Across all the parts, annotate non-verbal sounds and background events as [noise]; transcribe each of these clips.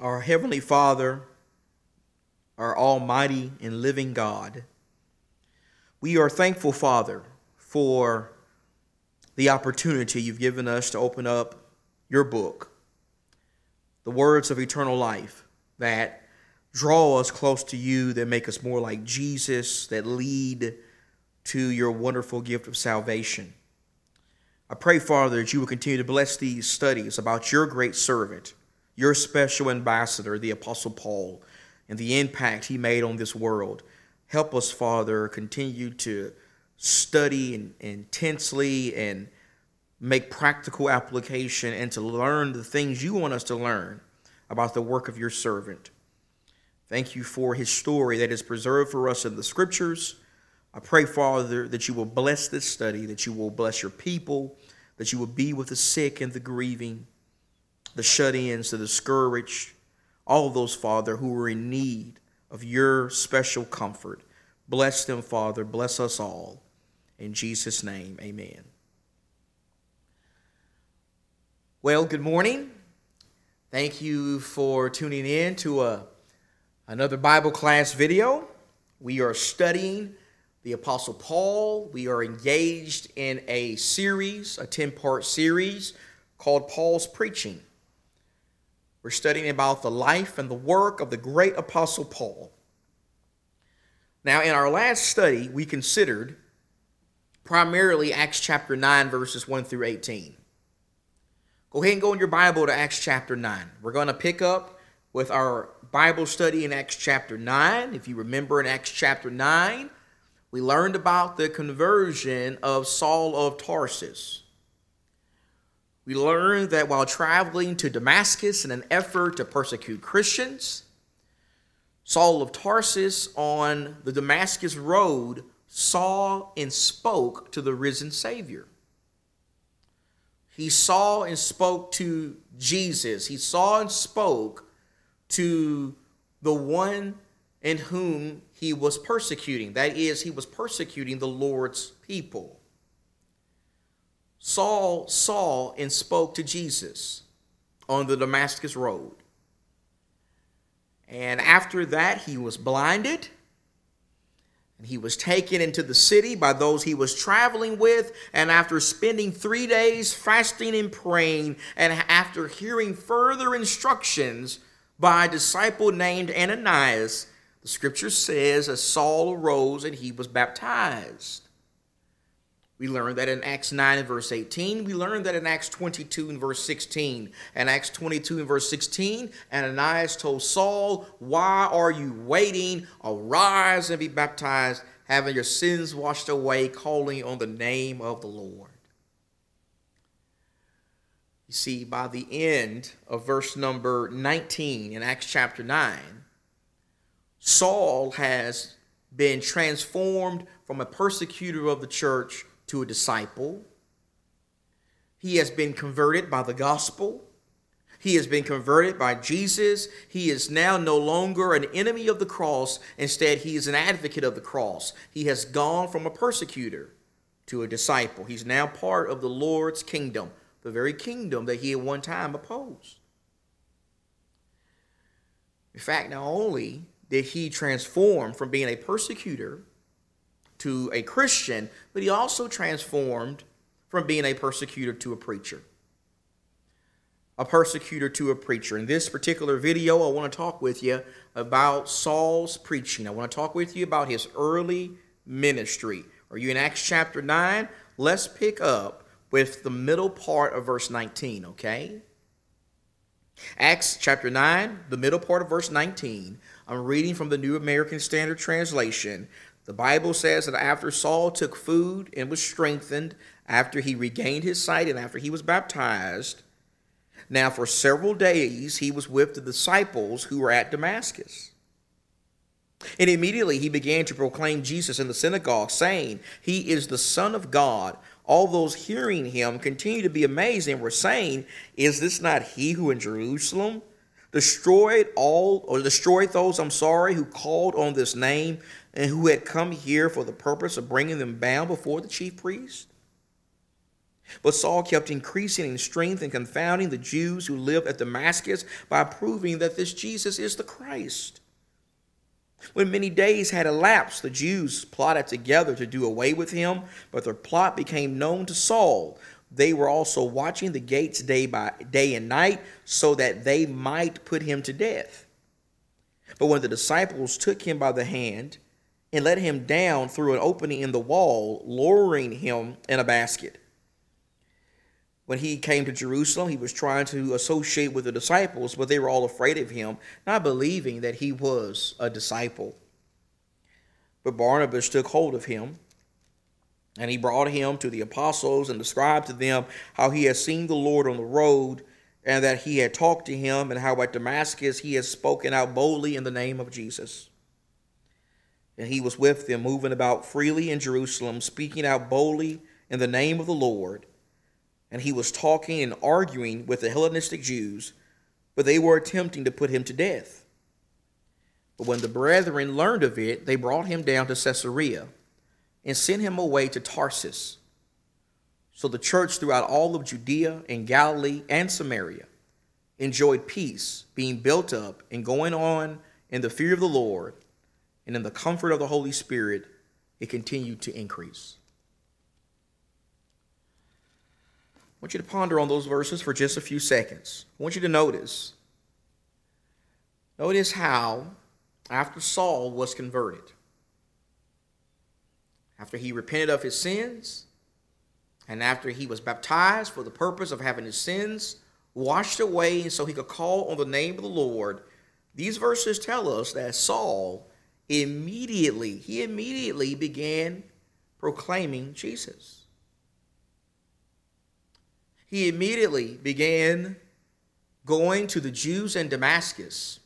our Heavenly Father, our Almighty and living God, we are thankful, Father, for the opportunity you've given us to open up your book, the words of eternal life that draw us close to you, that make us more like Jesus, that lead to your wonderful gift of salvation. I pray, Father, that you will continue to bless these studies about your great servant, your special ambassador, the Apostle Paul, and the impact he made on this world. Help us, Father, continue to study intensely and make practical application and to learn the things you want us to learn about the work of your servant. Thank you for his story that is preserved for us in the scriptures. I pray, Father, that you will bless this study, that you will bless your people, that you will be with the sick and the grieving, the shut ins, the discouraged, all of those, Father, who are in need of your special comfort. Bless them, Father. Bless us all. In Jesus' name, amen. Well, good morning. Thank you for tuning in to a, another Bible class video. We are studying the Apostle Paul. We are engaged in a series, a 10 part series called Paul's Preaching. We're studying about the life and the work of the great Apostle Paul. Now, in our last study, we considered primarily Acts chapter 9, verses 1 through 18. Go ahead and go in your Bible to Acts chapter 9. We're going to pick up with our Bible study in Acts chapter 9. If you remember in Acts chapter 9, we learned about the conversion of Saul of Tarsus. We learn that while traveling to Damascus in an effort to persecute Christians, Saul of Tarsus on the Damascus road saw and spoke to the risen Savior. He saw and spoke to Jesus. He saw and spoke to the one in whom he was persecuting. That is, he was persecuting the Lord's people. Saul saw and spoke to Jesus on the Damascus Road. And after that, he was blinded and he was taken into the city by those he was traveling with. And after spending three days fasting and praying, and after hearing further instructions by a disciple named Ananias, the scripture says, as Saul arose and he was baptized. We learned that in Acts 9 and verse 18. We learned that in Acts 22 and verse 16. And Acts 22 and verse 16, Ananias told Saul, Why are you waiting? Arise and be baptized, having your sins washed away, calling on the name of the Lord. You see, by the end of verse number 19 in Acts chapter 9, Saul has been transformed from a persecutor of the church to a disciple. He has been converted by the gospel. He has been converted by Jesus. He is now no longer an enemy of the cross. Instead, he is an advocate of the cross. He has gone from a persecutor to a disciple. He's now part of the Lord's kingdom, the very kingdom that he at one time opposed. In fact, not only did he transform from being a persecutor to a Christian, but he also transformed from being a persecutor to a preacher. A persecutor to a preacher. In this particular video, I want to talk with you about Saul's preaching. I want to talk with you about his early ministry. Are you in Acts chapter 9? Let's pick up with the middle part of verse 19, okay? Acts chapter 9, the middle part of verse 19. I'm reading from the New American Standard Translation. The Bible says that after Saul took food and was strengthened, after he regained his sight, and after he was baptized, now for several days he was with the disciples who were at Damascus. And immediately he began to proclaim Jesus in the synagogue, saying, He is the Son of God. All those hearing him continued to be amazed and were saying, Is this not he who in Jerusalem destroyed all, or destroyed those, I'm sorry, who called on this name? and who had come here for the purpose of bringing them bound before the chief priest? But Saul kept increasing in strength and confounding the Jews who lived at Damascus by proving that this Jesus is the Christ. When many days had elapsed, the Jews plotted together to do away with him, but their plot became known to Saul. They were also watching the gates day by day and night so that they might put him to death. But when the disciples took him by the hand and let him down through an opening in the wall, lowering him in a basket, when he came to Jerusalem, he was trying to associate with the disciples, but they were all afraid of him, not believing that he was a disciple. But Barnabas took hold of him, and he brought him to the apostles and described to them how he had seen the Lord on the road, and that he had talked to him, and how at Damascus he had spoken out boldly in the name of Jesus. And he was with them, moving about freely in Jerusalem, speaking out boldly in the name of the Lord and he was talking and arguing with the Hellenistic Jews, but they were attempting to put him to death. But when the brethren learned of it, they brought him down to Caesarea and sent him away to Tarsus. So the church throughout all of Judea and Galilee and Samaria enjoyed peace, being built up and going on in the fear of the Lord and in the comfort of the Holy Spirit, it continued to increase. I want you to ponder on those verses for just a few seconds. I want you to notice. Notice how, after Saul was converted, after he repented of his sins, and after he was baptized for the purpose of having his sins washed away and so he could call on the name of the Lord, these verses tell us that Saul immediately, he immediately began proclaiming Jesus he immediately began going to the Jews in Damascus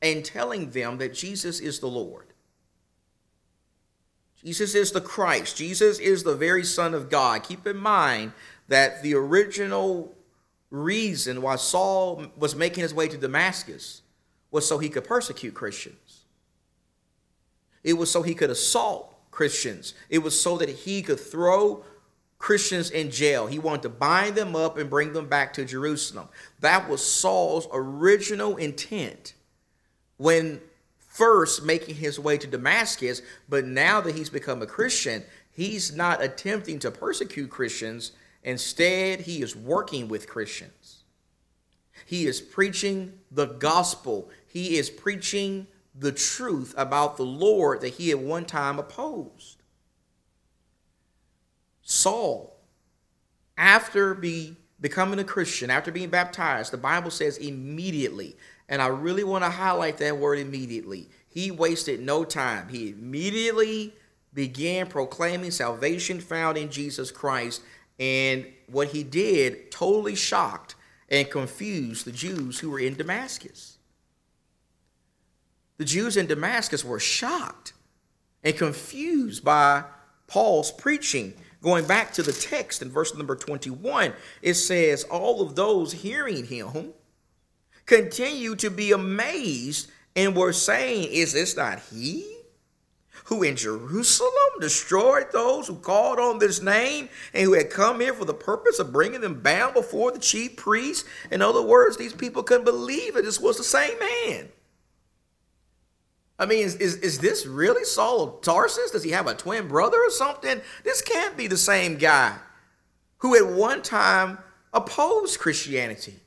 and telling them that Jesus is the Lord. Jesus is the Christ. Jesus is the very Son of God. Keep in mind that the original reason why Saul was making his way to Damascus was so he could persecute Christians. It was so he could assault Christians. It was so that he could throw Christians in jail. He wanted to bind them up and bring them back to Jerusalem. That was Saul's original intent when first making his way to Damascus. But now that he's become a Christian, he's not attempting to persecute Christians. Instead, he is working with Christians. He is preaching the gospel. He is preaching the truth about the Lord that he at one time opposed. Saul, after be, becoming a Christian, after being baptized, the Bible says immediately, and I really want to highlight that word immediately. He wasted no time. He immediately began proclaiming salvation found in Jesus Christ, and what he did totally shocked and confused the Jews who were in Damascus. The Jews in Damascus were shocked and confused by Paul's preaching Going back to the text in verse number 21, it says, All of those hearing him continue to be amazed and were saying, Is this not he? Who in Jerusalem destroyed those who called on this name and who had come here for the purpose of bringing them bound before the chief priests? In other words, these people couldn't believe it. This was the same man. I mean, is, is, is this really Saul of Tarsus? Does he have a twin brother or something? This can't be the same guy who at one time opposed Christianity.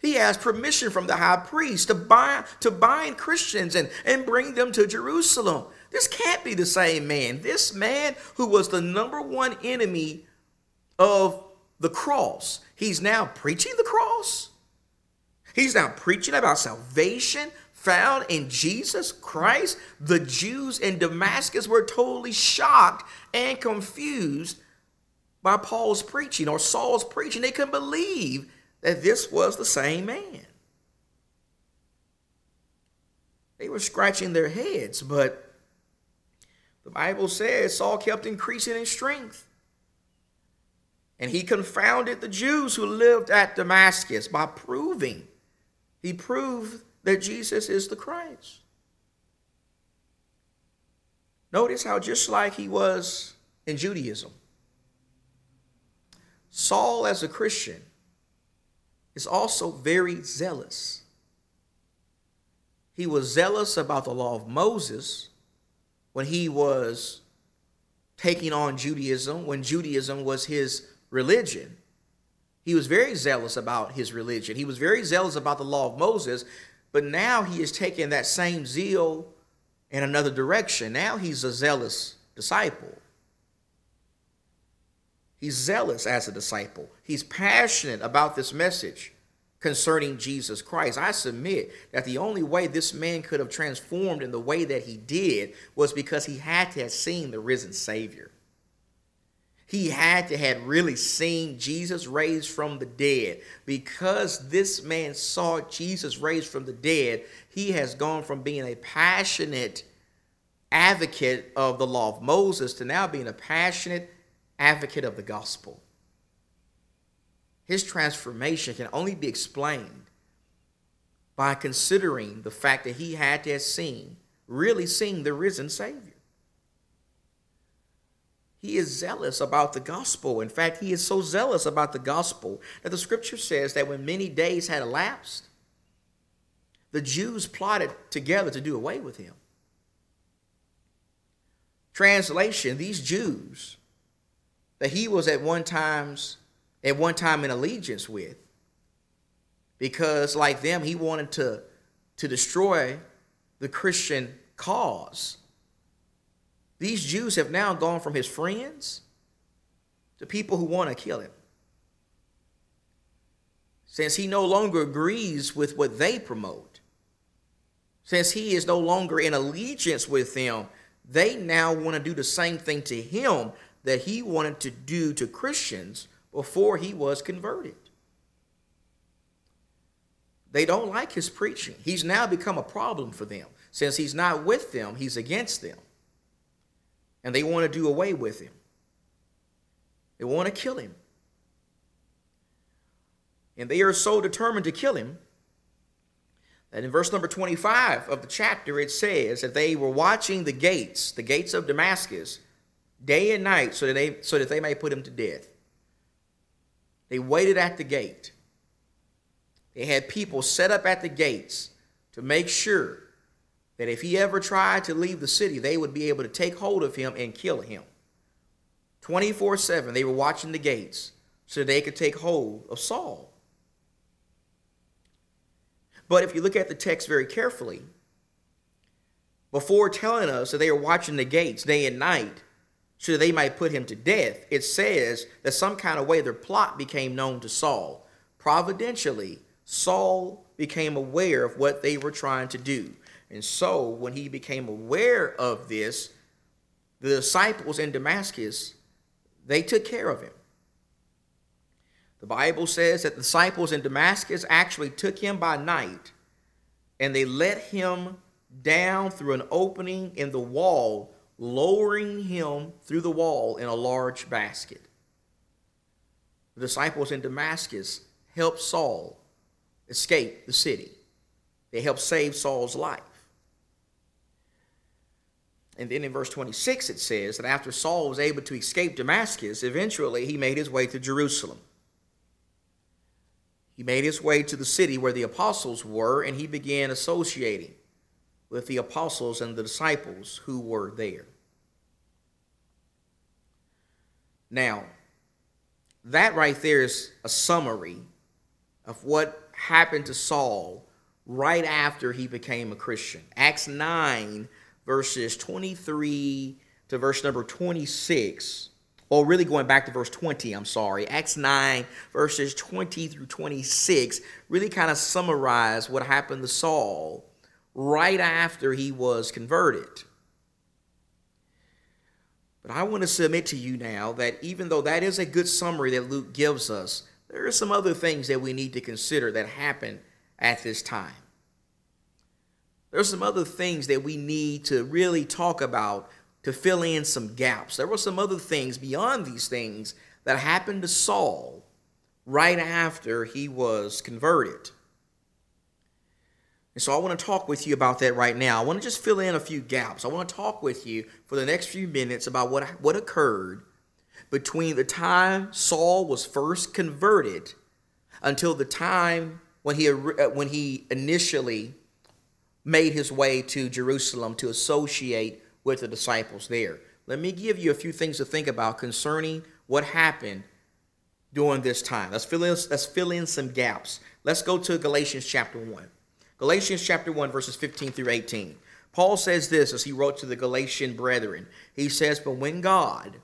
He asked permission from the high priest to bind, to bind Christians and, and bring them to Jerusalem. This can't be the same man. This man who was the number one enemy of the cross, he's now preaching the cross. He's now preaching about salvation found in Jesus Christ, the Jews in Damascus were totally shocked and confused by Paul's preaching or Saul's preaching. They couldn't believe that this was the same man. They were scratching their heads, but the Bible says Saul kept increasing in strength. And he confounded the Jews who lived at Damascus by proving, he proved that Jesus is the Christ. Notice how, just like he was in Judaism, Saul, as a Christian, is also very zealous. He was zealous about the law of Moses when he was taking on Judaism, when Judaism was his religion. He was very zealous about his religion. He was very zealous about the law of Moses, but now he is taking that same zeal in another direction. Now he's a zealous disciple. He's zealous as a disciple. He's passionate about this message concerning Jesus Christ. I submit that the only way this man could have transformed in the way that he did was because he had to have seen the risen Savior. He had to have really seen Jesus raised from the dead. Because this man saw Jesus raised from the dead, he has gone from being a passionate advocate of the law of Moses to now being a passionate advocate of the gospel. His transformation can only be explained by considering the fact that he had to have seen, really seen the risen Savior. He is zealous about the gospel. In fact, he is so zealous about the gospel that the scripture says that when many days had elapsed, the Jews plotted together to do away with him. Translation, these Jews that he was at one times at one time in allegiance with because like them he wanted to to destroy the Christian cause. These Jews have now gone from his friends to people who want to kill him. Since he no longer agrees with what they promote, since he is no longer in allegiance with them, they now want to do the same thing to him that he wanted to do to Christians before he was converted. They don't like his preaching. He's now become a problem for them. Since he's not with them, he's against them. And they want to do away with him. They want to kill him. And they are so determined to kill him that in verse number 25 of the chapter it says that they were watching the gates, the gates of Damascus, day and night so that they, so that they may put him to death. They waited at the gate. They had people set up at the gates to make sure that if he ever tried to leave the city, they would be able to take hold of him and kill him. 24 7, they were watching the gates so they could take hold of Saul. But if you look at the text very carefully, before telling us that they were watching the gates day and night, so they might put him to death, it says that some kind of way their plot became known to Saul. Providentially, Saul became aware of what they were trying to do. And so, when he became aware of this, the disciples in Damascus, they took care of him. The Bible says that the disciples in Damascus actually took him by night and they let him down through an opening in the wall lowering him through the wall in a large basket. The disciples in Damascus helped Saul escape the city. They helped save Saul's life. And then in verse 26, it says that after Saul was able to escape Damascus, eventually he made his way to Jerusalem. He made his way to the city where the apostles were, and he began associating with the apostles and the disciples who were there. Now, that right there is a summary of what happened to Saul right after he became a Christian. Acts 9, verses 23 to verse number 26. Or really going back to verse 20, I'm sorry. Acts 9, verses 20 through 26, really kind of summarize what happened to Saul right after he was converted. But I want to submit to you now that even though that is a good summary that Luke gives us, there are some other things that we need to consider that happened at this time. There are some other things that we need to really talk about to fill in some gaps. There were some other things beyond these things that happened to Saul right after he was converted. And so I want to talk with you about that right now. I want to just fill in a few gaps. I want to talk with you for the next few minutes about what, what occurred between the time Saul was first converted until the time when he, uh, when he initially made his way to Jerusalem to associate with the disciples there. Let me give you a few things to think about concerning what happened during this time. Let's fill in, let's fill in some gaps. Let's go to Galatians chapter 1. Galatians chapter 1, verses 15 through 18. Paul says this as he wrote to the Galatian brethren. He says, But when God,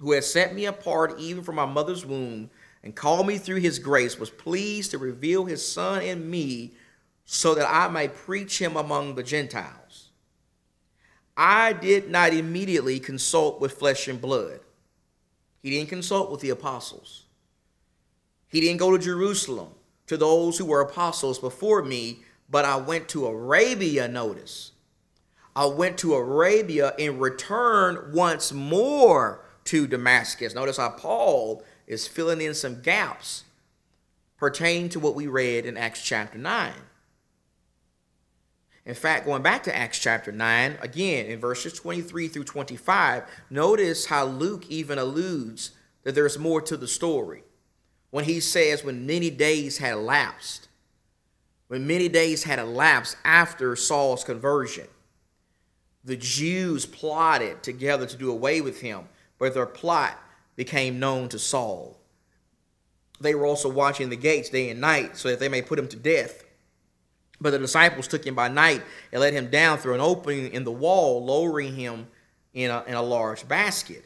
who has set me apart even from my mother's womb, and called me through his grace, was pleased to reveal his Son in me so that I might preach him among the Gentiles. I did not immediately consult with flesh and blood. He didn't consult with the apostles. He didn't go to Jerusalem to those who were apostles before me, but I went to Arabia, notice. I went to Arabia and returned once more to Damascus. Notice how Paul is filling in some gaps pertaining to what we read in Acts chapter 9. In fact, going back to Acts chapter 9, again in verses 23 through 25, notice how Luke even alludes that there's more to the story. When he says, when many days had elapsed, when many days had elapsed after Saul's conversion, the Jews plotted together to do away with him, but their plot became known to Saul. They were also watching the gates day and night so that they may put him to death. But the disciples took him by night and let him down through an opening in the wall, lowering him in a, in a large basket.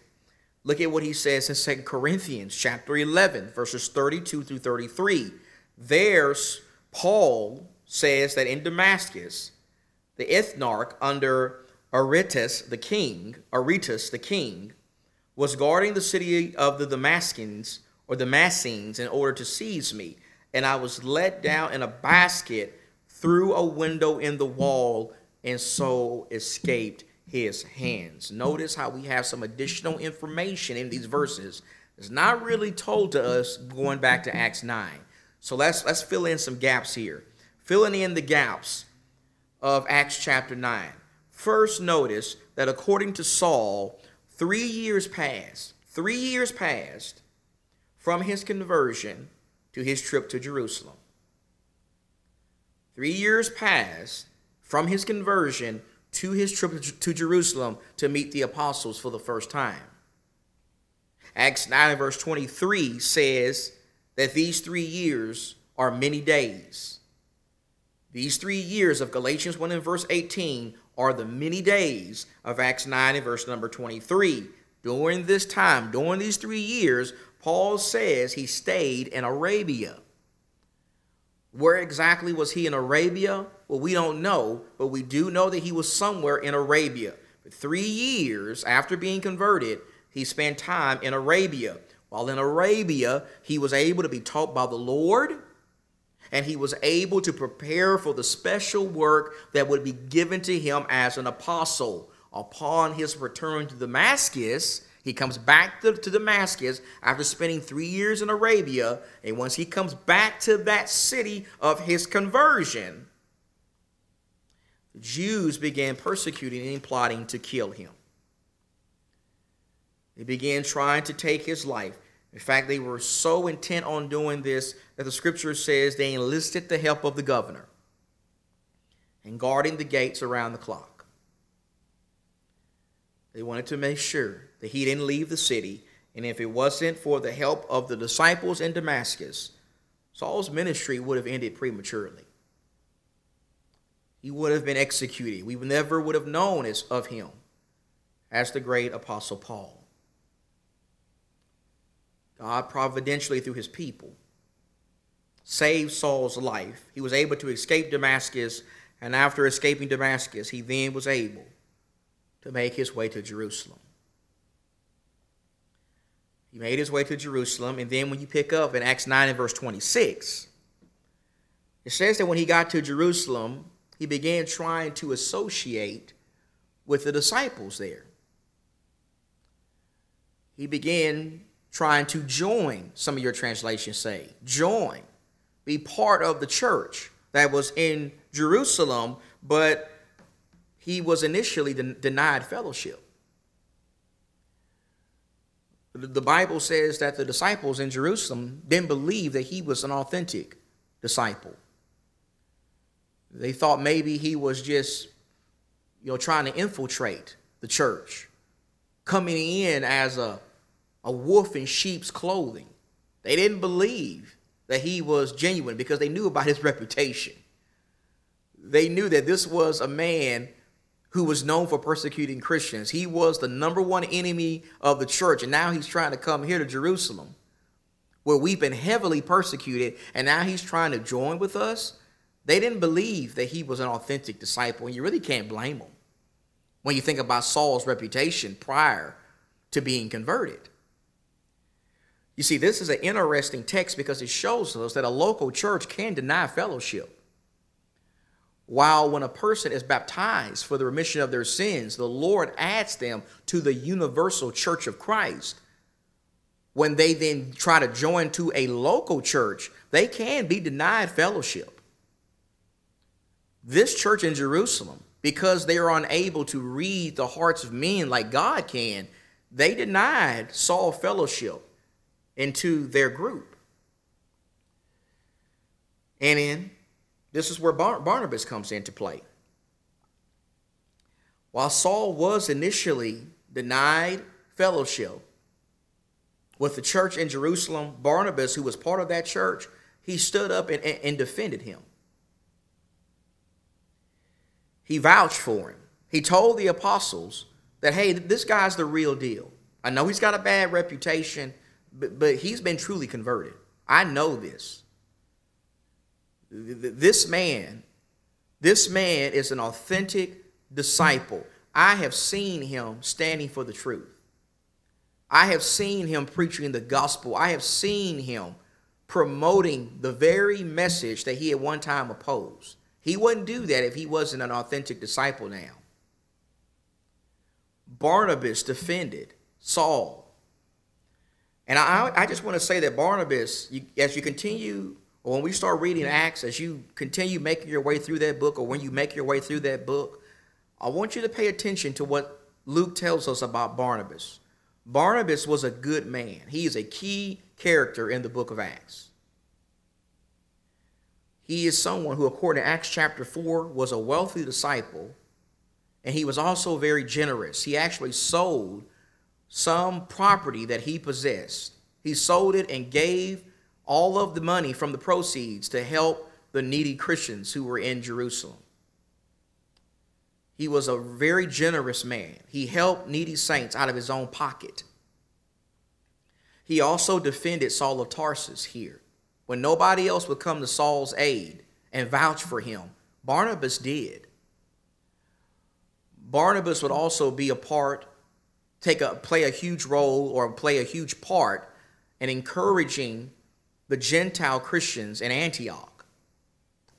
Look at what he says in 2 Corinthians chapter 11, verses 32 through 33. There's Paul says that in Damascus, the ethnarch under Aretas the king, Aretas the king, was guarding the city of the Damascens or Damascenes in order to seize me, and I was let down in a basket through a window in the wall and so escaped his hands. Notice how we have some additional information in these verses. It's not really told to us going back to Acts 9. So let's let's fill in some gaps here. Filling in the gaps of Acts chapter 9. First notice that according to Saul, 3 years passed. 3 years passed from his conversion to his trip to Jerusalem. Three years passed from his conversion to his trip to Jerusalem to meet the apostles for the first time. Acts 9 verse 23 says that these three years are many days. These three years of Galatians 1 and verse 18 are the many days of Acts 9 and verse number 23. During this time, during these three years, Paul says he stayed in Arabia. Where exactly was he in Arabia? Well, we don't know, but we do know that he was somewhere in Arabia. Three years after being converted, he spent time in Arabia. While in Arabia, he was able to be taught by the Lord, and he was able to prepare for the special work that would be given to him as an apostle. Upon his return to Damascus, he comes back to, to, Damascus after spending three years in Arabia. And once he comes back to that city of his conversion, Jews began persecuting and plotting to kill him. They began trying to take his life. In fact, they were so intent on doing this that the scripture says they enlisted the help of the governor and guarding the gates around the clock. They wanted to make sure that he didn't leave the city. And if it wasn't for the help of the disciples in Damascus, Saul's ministry would have ended prematurely. He would have been executed. We never would have known as of him as the great apostle Paul. God providentially through his people saved Saul's life. He was able to escape Damascus, and after escaping Damascus, he then was able to make his way to Jerusalem. He made his way to Jerusalem, and then when you pick up in Acts 9 and verse 26, it says that when he got to Jerusalem, he began trying to associate with the disciples there. He began trying to join, some of your translations say, join, be part of the church that was in Jerusalem, but he was initially den- denied fellowship. The Bible says that the disciples in Jerusalem didn't believe that he was an authentic disciple. They thought maybe he was just, you know, trying to infiltrate the church, coming in as a, a wolf in sheep's clothing. They didn't believe that he was genuine because they knew about his [laughs] reputation. They knew that this was a man who was known for persecuting Christians. He was the number one enemy of the church, and now he's trying to come here to Jerusalem, where we've been heavily persecuted, and now he's trying to join with us. They didn't believe that he was an authentic disciple, and you really can't blame them when you think about Saul's reputation prior to being converted. You see, this is an interesting text because it shows us that a local church can deny fellowship. While when a person is baptized for the remission of their sins, the Lord adds them to the universal church of Christ. When they then try to join to a local church, they can be denied fellowship. This church in Jerusalem, because they are unable to read the hearts of men like God can, they denied Saul fellowship into their group. And in this is where Bar- Barnabas comes into play. While Saul was initially denied fellowship with the church in Jerusalem, Barnabas, who was part of that church, he stood up and, and defended him. He vouched for him. He told the apostles that, hey, this guy's the real deal. I know he's got a bad reputation, but, but he's been truly converted. I know this. This man, this man is an authentic disciple. I have seen him standing for the truth. I have seen him preaching the gospel. I have seen him promoting the very message that he at one time opposed. He wouldn't do that if he wasn't an authentic disciple now. Barnabas defended Saul. And I, I just want to say that Barnabas, you, as you continue or when we start reading Acts, as you continue making your way through that book, or when you make your way through that book, I want you to pay attention to what Luke tells us about Barnabas. Barnabas was a good man, he is a key character in the book of Acts. He is someone who, according to Acts chapter 4, was a wealthy disciple, and he was also very generous. He actually sold some property that he possessed. He sold it and gave all of the money from the proceeds to help the needy Christians who were in Jerusalem. He was a very generous man. He helped needy saints out of his own pocket. He also defended Saul of Tarsus here. When nobody else would come to Saul's aid and vouch for him, Barnabas did. Barnabas would also be a part, take a play a huge role or play a huge part in encouraging the Gentile Christians in Antioch.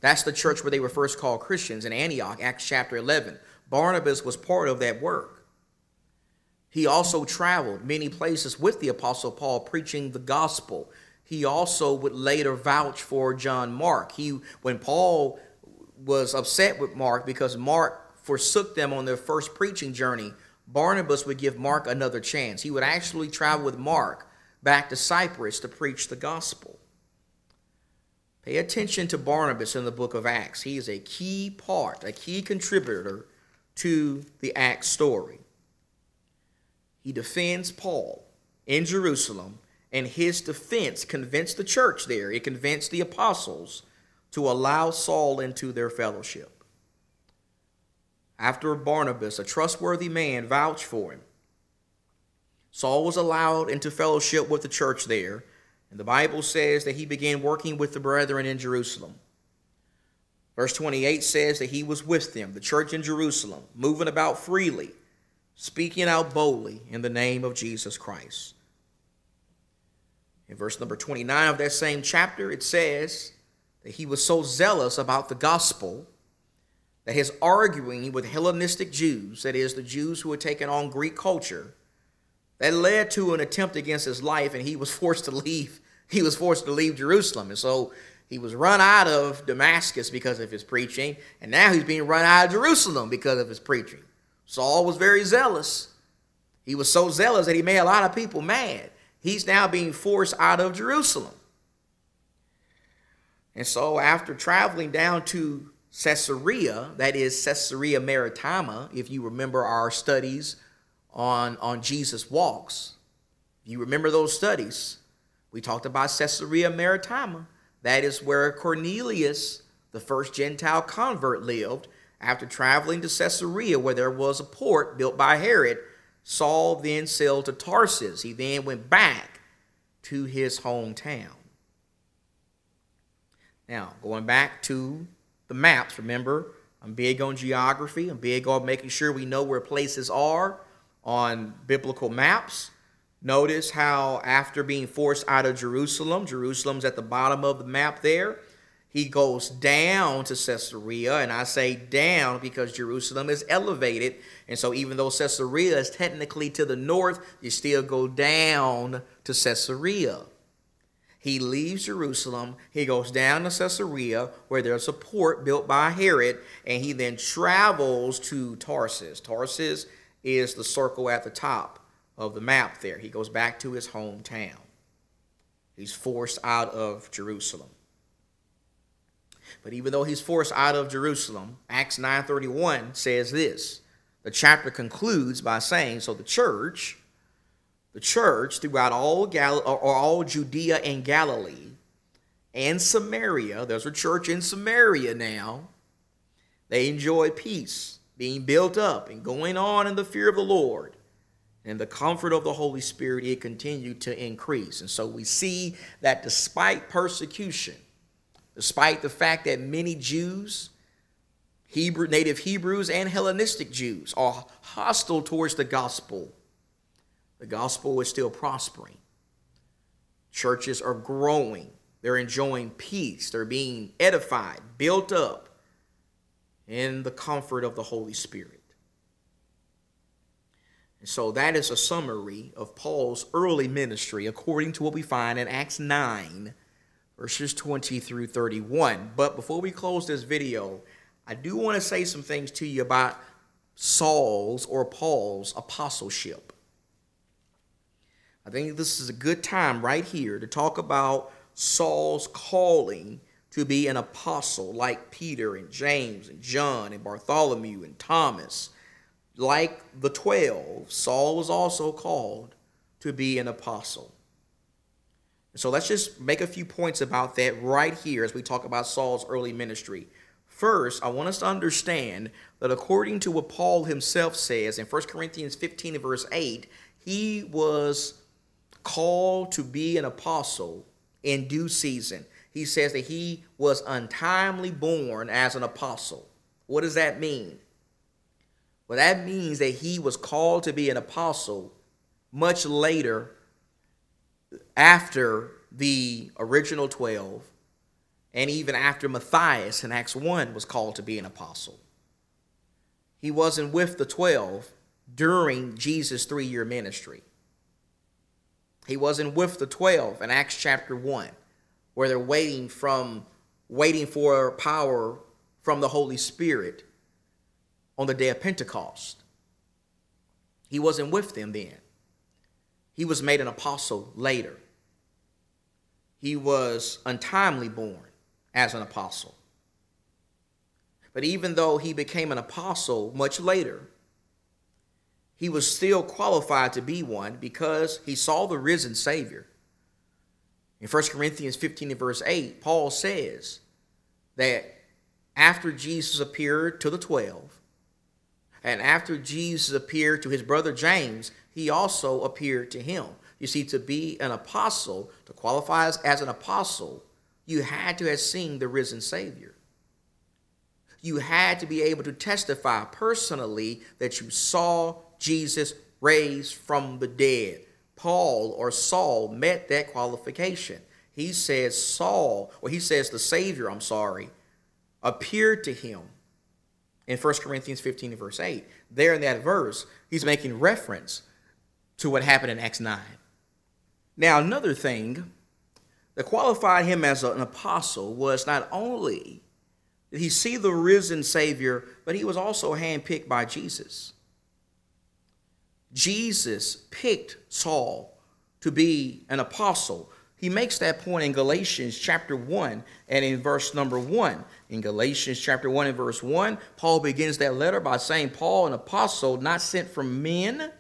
That's the church where they were first called Christians in Antioch, Acts chapter 11. Barnabas was part of that work. He also traveled many places with the Apostle Paul preaching the gospel. He also would later vouch for John Mark. He, when Paul was upset with Mark because Mark forsook them on their first preaching journey, Barnabas would give Mark another chance. He would actually travel with Mark back to Cyprus to preach the gospel. Pay attention to Barnabas in the book of Acts. He is a key part, a key contributor to the Acts story. He defends Paul in Jerusalem, and his defense convinced the church there, it convinced the apostles to allow Saul into their fellowship. After Barnabas, a trustworthy man, vouched for him, Saul was allowed into fellowship with the church there and the Bible says that he began working with the brethren in Jerusalem. Verse 28 says that he was with them, the church in Jerusalem, moving about freely, speaking out boldly in the name of Jesus Christ. In verse number 29 of that same chapter, it says that he was so zealous about the gospel that his arguing with Hellenistic Jews, that is, the Jews who had taken on Greek culture, that led to an attempt against his life, and he was [laughs] forced to leave he was forced to leave Jerusalem. And so he was run out of Damascus because of his preaching, and now he's being run out of Jerusalem because of his preaching. Saul was very zealous, He was so zealous that he made a lot of people mad. He's now being forced out of Jerusalem. And so, after traveling down to Caesarea, that is Caesarea Maritima, if you remember our studies on, on Jesus walks, you remember those studies. We talked about Caesarea Maritima. That is where Cornelius, the first Gentile convert, lived. After traveling to Caesarea, where there was a port built by Herod, Saul then sailed to Tarsus. He then went back to his hometown. Now, going back to the maps, remember, I'm big on geography. I'm big on making sure we know where places are on biblical maps. Notice how, after being forced out of Jerusalem, Jerusalem's at the bottom of the map there. He goes down to Caesarea, and I say down because Jerusalem is elevated. And so, even though Caesarea is technically to the north, you still go down to Caesarea. He leaves Jerusalem, he goes down to Caesarea, where there's a port built by Herod, and he then travels to Tarsus. Tarsus is the circle at the top of the map there. He goes back to his hometown. He's forced out of Jerusalem. But even though he's forced out of Jerusalem, Acts 9:31 says this. The chapter concludes by saying, so the church, the church throughout all Gal- or all Judea and Galilee and Samaria, there's a church in Samaria now. They enjoy peace, being built up and going on in the fear of the Lord and the comfort of the Holy Spirit, it continued to increase. And so we see that despite persecution, despite the fact that many Jews, Hebrew, native Hebrews, and Hellenistic Jews are hostile towards the gospel, the gospel is still prospering. Churches are growing, they're enjoying peace, they're being edified, built up in the comfort of the Holy Spirit. And so that is a summary of Paul's early ministry according to what we find in Acts 9, verses 20 through 31. But before we close this video, I do want to say some things to you about Saul's or Paul's apostleship. I think this is a good time right here to talk about Saul's calling to be an apostle like Peter and James and John and Bartholomew and Thomas like the twelve, Saul was also called to be an apostle. So let's just make a few points about that right here as we talk about Saul's early ministry. First, I want us to understand that according to what Paul himself says in 1 Corinthians 15 verse 8, he was called to be an apostle in due season. He says that he was untimely born as an apostle. What does that mean? Well, that means that he was called to be an apostle much later after the original 12 and even after Matthias in Acts 1 was called to be an apostle. He wasn't with the 12 during Jesus' three year ministry. He wasn't with the 12 in Acts chapter 1, where they're waiting from waiting for power from the Holy Spirit on the day of Pentecost. He wasn't with them then. He was made an apostle later. He was untimely born as an apostle. But even though he became an apostle much later, he was still qualified to be one because he saw the risen Savior. In 1 Corinthians 15 and verse 8, Paul says that after Jesus appeared to the 12, and after Jesus appeared to his brother James, he also appeared to him. You see, to be an apostle, to qualify as, as an apostle, you had to have seen the risen Savior. You had to be able to testify personally that you saw Jesus raised from the dead. Paul or Saul met that qualification. He says Saul, or he says the Savior, I'm sorry, appeared to him in 1 Corinthians 15 verse 8. There in that verse, he's making reference to what happened in Acts 9. Now, another thing that qualified him as an apostle was not only did he see the risen Savior, but he was also handpicked by Jesus. Jesus picked Saul to be an apostle. He makes that point in Galatians chapter 1 and in verse number 1. In Galatians chapter 1 and verse 1, Paul begins that letter by saying, Paul, an apostle, not sent from men,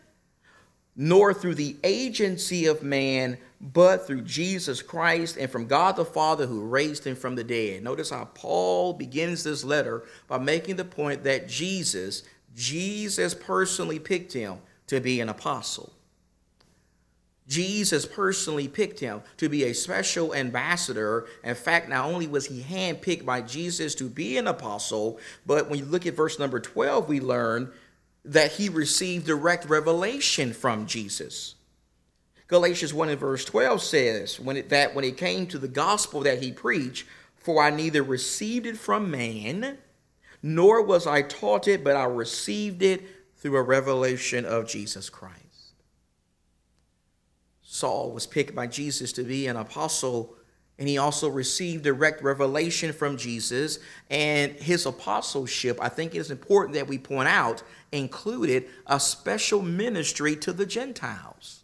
nor through the agency of man, but through Jesus Christ and from God the Father who raised him from the dead. Notice how Paul begins this letter by making the point that Jesus, Jesus personally picked him to be an apostle. Jesus personally picked him to be a special ambassador. In fact, not only was he handpicked by Jesus to be an apostle, but when you look at verse number 12, we learn that he received direct revelation from Jesus. Galatians 1 and verse 12 says when it, that when it came to the gospel that he preached, for I neither received it from man, nor was I taught it, but I received it through a revelation of Jesus Christ. Saul was picked by Jesus to be an apostle, and he also received direct revelation from Jesus. And his apostleship, I think it is important that we point out, included a special ministry to the Gentiles.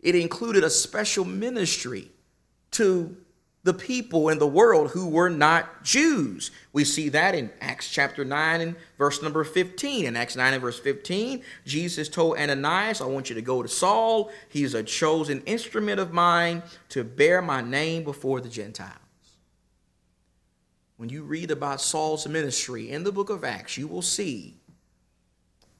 It included a special ministry to the people in the world who were not Jews. We see that in Acts chapter 9 and verse number 15. In Acts 9 and verse 15, Jesus told Ananias, I want you to go to Saul. He's a chosen instrument of mine to bear my name before the Gentiles. When you read about Saul's ministry in the book of Acts, you will see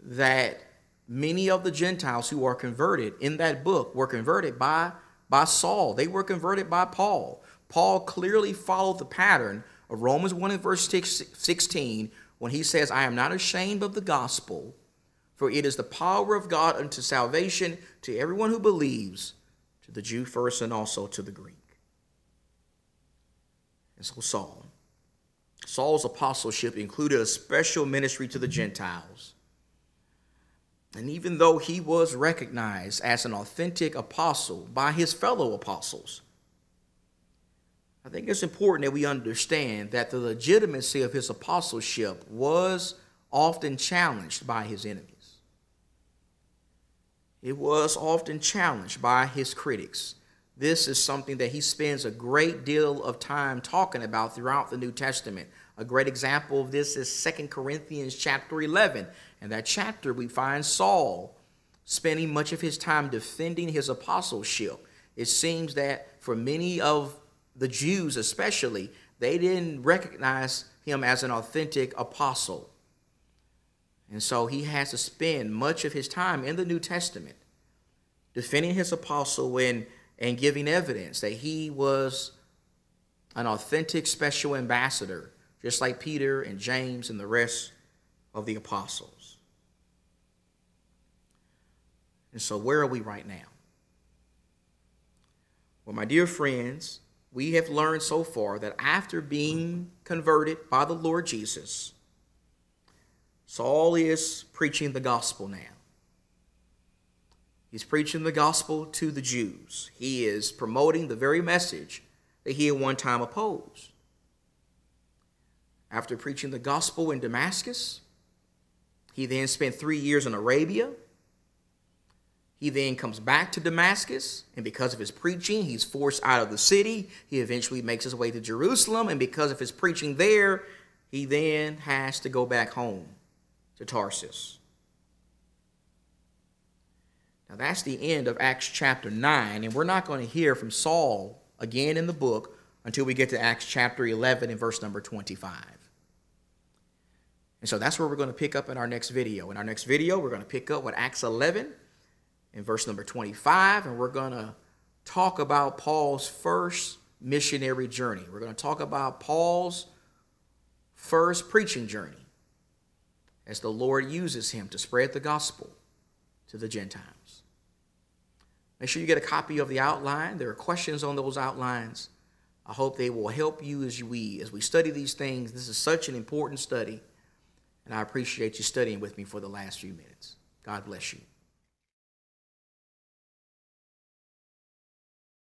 that many of the Gentiles who are converted in that book were converted by, by Saul. They were converted by Paul. Paul clearly followed the pattern of Romans 1 and verse 16 when he says, I am not ashamed of the gospel, for it is the power of God unto salvation to everyone who believes, to the Jew first and also to the Greek. And so Saul. Saul's apostleship included a special ministry to the Gentiles. And even though he was recognized as an authentic apostle by his fellow apostles, I think it's important that we understand that the legitimacy of his apostleship was often challenged by his enemies. It was often challenged by his critics. This is something that he spends a great deal of time talking about throughout the New Testament. A great example of this is Second Corinthians chapter 11. In that chapter, we find Saul spending much of his time defending his apostleship. It seems that for many of the Jews especially, they didn't recognize him as an authentic apostle. And so he has to spend much of his time in the New Testament defending his apostle and, and giving evidence that he was an authentic special ambassador, just like Peter and James and the rest of the apostles. And so, where are we right now? Well, my dear friends, we have learned so far that after being converted by the Lord Jesus, Saul is preaching the gospel now. He's preaching the gospel to the Jews. He is promoting the very message that he at one time opposed. After preaching the gospel in Damascus, he then spent three years in Arabia he then comes back to Damascus, and because of his preaching, he's forced out of the city. He eventually makes his way to Jerusalem, and because of his preaching there, he then has to go back home to Tarsus. Now, that's the end of Acts chapter 9, and we're not going to hear from Saul again in the book until we get to Acts chapter 11 and verse number 25. And so that's where we're going to pick up in our next video. In our next video, we're going to pick up with Acts 11 in verse number 25, and we're going to talk about Paul's first missionary journey. We're going to talk about Paul's first preaching journey as the Lord uses him to spread the gospel to the Gentiles. Make sure you get a copy of the outline. There are questions on those outlines. I hope they will help you as we as we study these things. This is such an important study, and I appreciate you studying with me for the last few minutes. God bless you.